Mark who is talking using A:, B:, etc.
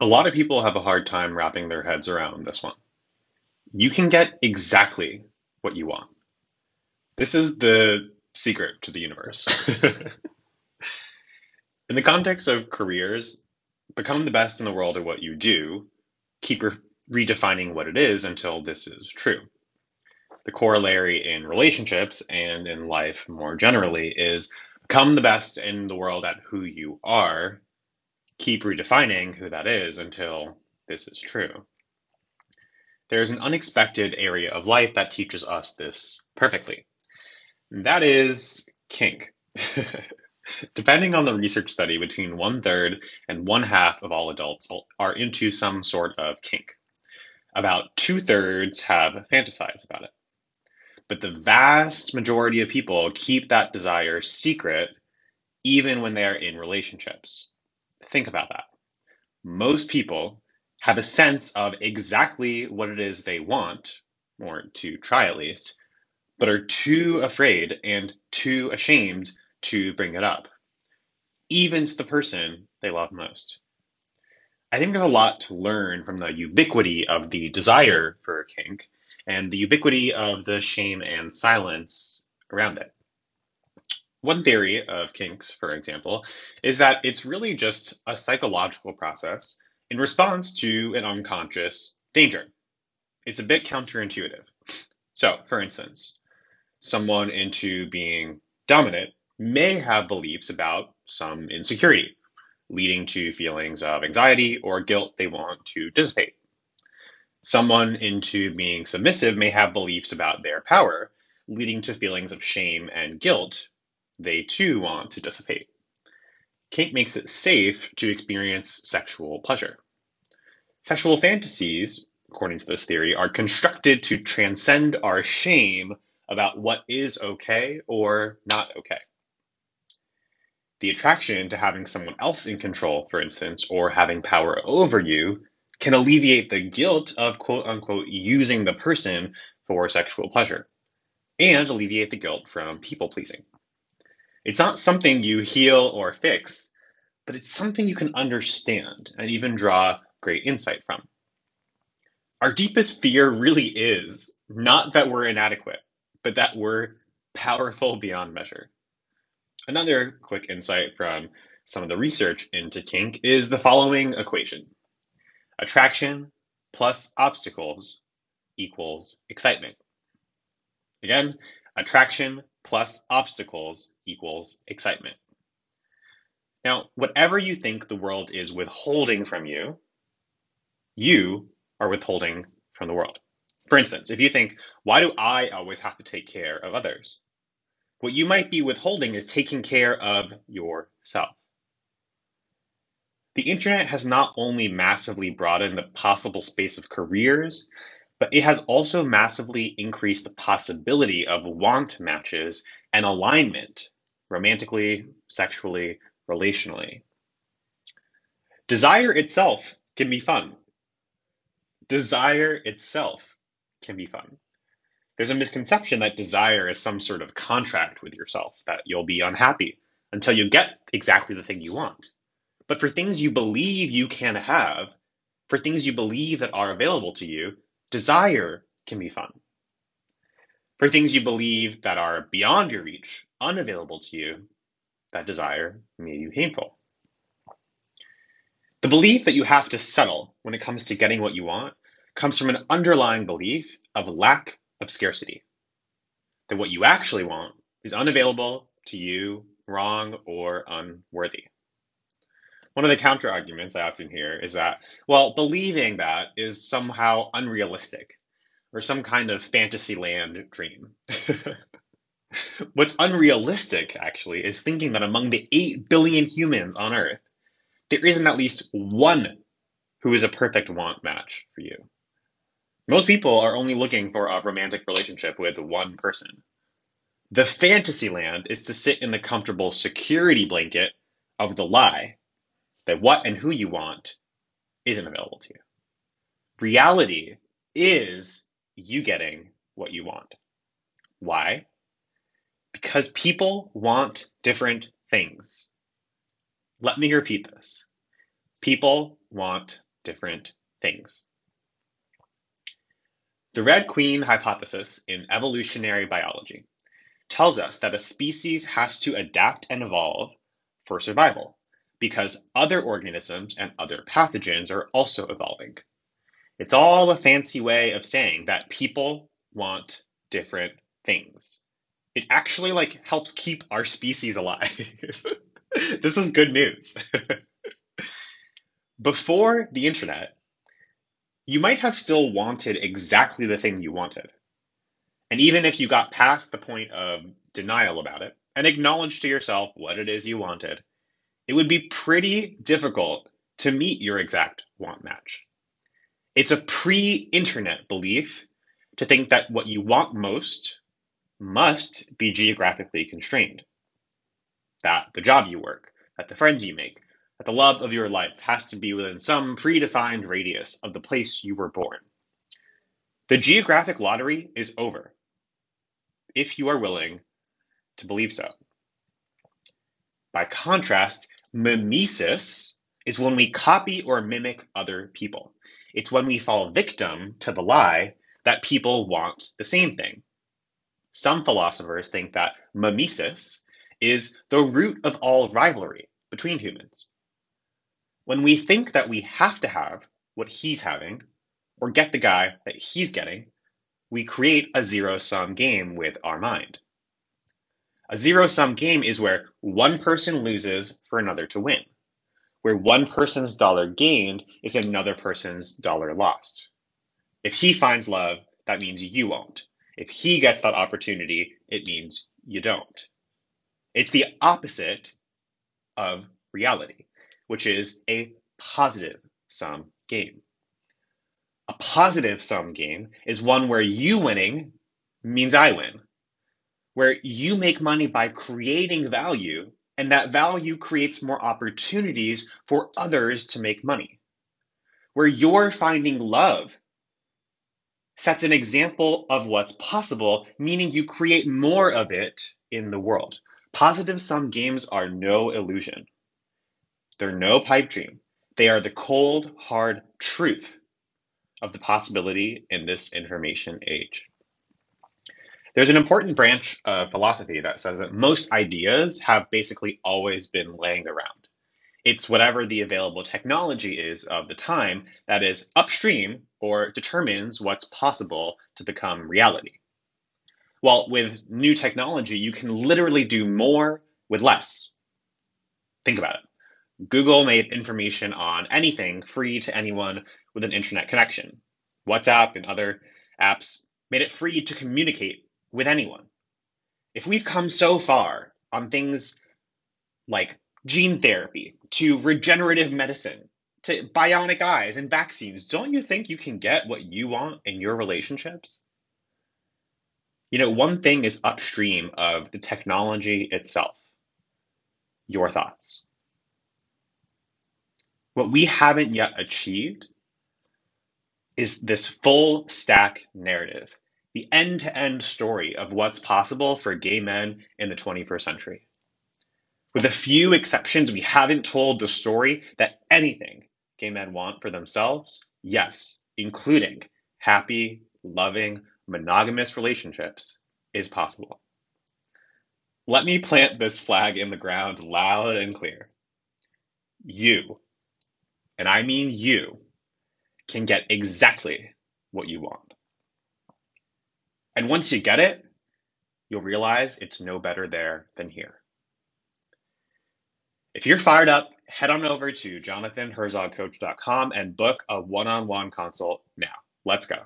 A: A lot of people have a hard time wrapping their heads around this one. You can get exactly what you want. This is the secret to the universe. in the context of careers, become the best in the world at what you do, keep re- redefining what it is until this is true. The corollary in relationships and in life more generally is become the best in the world at who you are, keep redefining who that is until this is true. There's an unexpected area of life that teaches us this perfectly. That is kink. Depending on the research study, between one third and one half of all adults are into some sort of kink. About two thirds have fantasized about it. But the vast majority of people keep that desire secret even when they are in relationships. Think about that. Most people have a sense of exactly what it is they want, or to try at least, but are too afraid and too ashamed to bring it up, even to the person they love most. I think there's a lot to learn from the ubiquity of the desire for kink and the ubiquity of the shame and silence around it. One theory of kinks, for example, is that it's really just a psychological process in response to an unconscious danger. It's a bit counterintuitive. So, for instance, someone into being dominant may have beliefs about some insecurity, leading to feelings of anxiety or guilt they want to dissipate. Someone into being submissive may have beliefs about their power, leading to feelings of shame and guilt they too want to dissipate. Kink makes it safe to experience sexual pleasure. Sexual fantasies, according to this theory, are constructed to transcend our shame about what is okay or not okay. The attraction to having someone else in control, for instance, or having power over you can alleviate the guilt of quote unquote using the person for sexual pleasure and alleviate the guilt from people pleasing. It's not something you heal or fix, but it's something you can understand and even draw great insight from. Our deepest fear really is not that we're inadequate, but that we're powerful beyond measure. Another quick insight from some of the research into kink is the following equation attraction plus obstacles equals excitement. Again, attraction plus obstacles equals excitement. Now, whatever you think the world is withholding from you, you are withholding from the world. For instance, if you think, why do I always have to take care of others? What you might be withholding is taking care of yourself. The internet has not only massively broadened the possible space of careers, but it has also massively increased the possibility of want matches and alignment, romantically, sexually, relationally. Desire itself can be fun. Desire itself can be fun. There's a misconception that desire is some sort of contract with yourself, that you'll be unhappy until you get exactly the thing you want. But for things you believe you can have, for things you believe that are available to you, desire can be fun. For things you believe that are beyond your reach, unavailable to you, that desire may be painful. The belief that you have to settle when it comes to getting what you want comes from an underlying belief of lack of scarcity. That what you actually want is unavailable to you, wrong, or unworthy. One of the counter arguments I often hear is that, well, believing that is somehow unrealistic or some kind of fantasy land dream. What's unrealistic, actually, is thinking that among the 8 billion humans on Earth, there isn't at least one who is a perfect want match for you. Most people are only looking for a romantic relationship with one person. The fantasy land is to sit in the comfortable security blanket of the lie that what and who you want isn't available to you. Reality is you getting what you want. Why? Because people want different things. Let me repeat this. People want different things. The Red Queen hypothesis in evolutionary biology tells us that a species has to adapt and evolve for survival because other organisms and other pathogens are also evolving. It's all a fancy way of saying that people want different things. It actually like helps keep our species alive. this is good news. Before the internet, you might have still wanted exactly the thing you wanted. And even if you got past the point of denial about it and acknowledged to yourself what it is you wanted, it would be pretty difficult to meet your exact want match. It's a pre internet belief to think that what you want most must be geographically constrained. That the job you work, that the friends you make, that the love of your life has to be within some predefined radius of the place you were born. The geographic lottery is over if you are willing to believe so. By contrast, mimesis is when we copy or mimic other people. It's when we fall victim to the lie that people want the same thing. Some philosophers think that mimesis is the root of all rivalry between humans. When we think that we have to have what he's having, or get the guy that he's getting, we create a zero sum game with our mind. A zero sum game is where one person loses for another to win, where one person's dollar gained is another person's dollar lost. If he finds love, that means you won't. If he gets that opportunity, it means you don't. It's the opposite of reality, which is a positive sum game. A positive sum game is one where you winning means I win, where you make money by creating value, and that value creates more opportunities for others to make money, where you're finding love sets an example of what's possible, meaning you create more of it in the world. Positive sum games are no illusion. They're no pipe dream. They are the cold, hard truth of the possibility in this information age. There's an important branch of philosophy that says that most ideas have basically always been laying around. It's whatever the available technology is of the time that is upstream or determines what's possible to become reality. Well, with new technology, you can literally do more with less. Think about it. Google made information on anything free to anyone with an internet connection. WhatsApp and other apps made it free to communicate with anyone. If we've come so far on things like gene therapy to regenerative medicine to bionic eyes and vaccines, don't you think you can get what you want in your relationships? You know, one thing is upstream of the technology itself your thoughts. What we haven't yet achieved is this full stack narrative, the end to end story of what's possible for gay men in the 21st century. With a few exceptions, we haven't told the story that anything gay men want for themselves, yes, including happy, loving, monogamous relationships, is possible. Let me plant this flag in the ground loud and clear. You, and I mean you, can get exactly what you want. And once you get it, you'll realize it's no better there than here. If you're fired up, head on over to jonathanherzogcoach.com and book a one on one consult now. Let's go.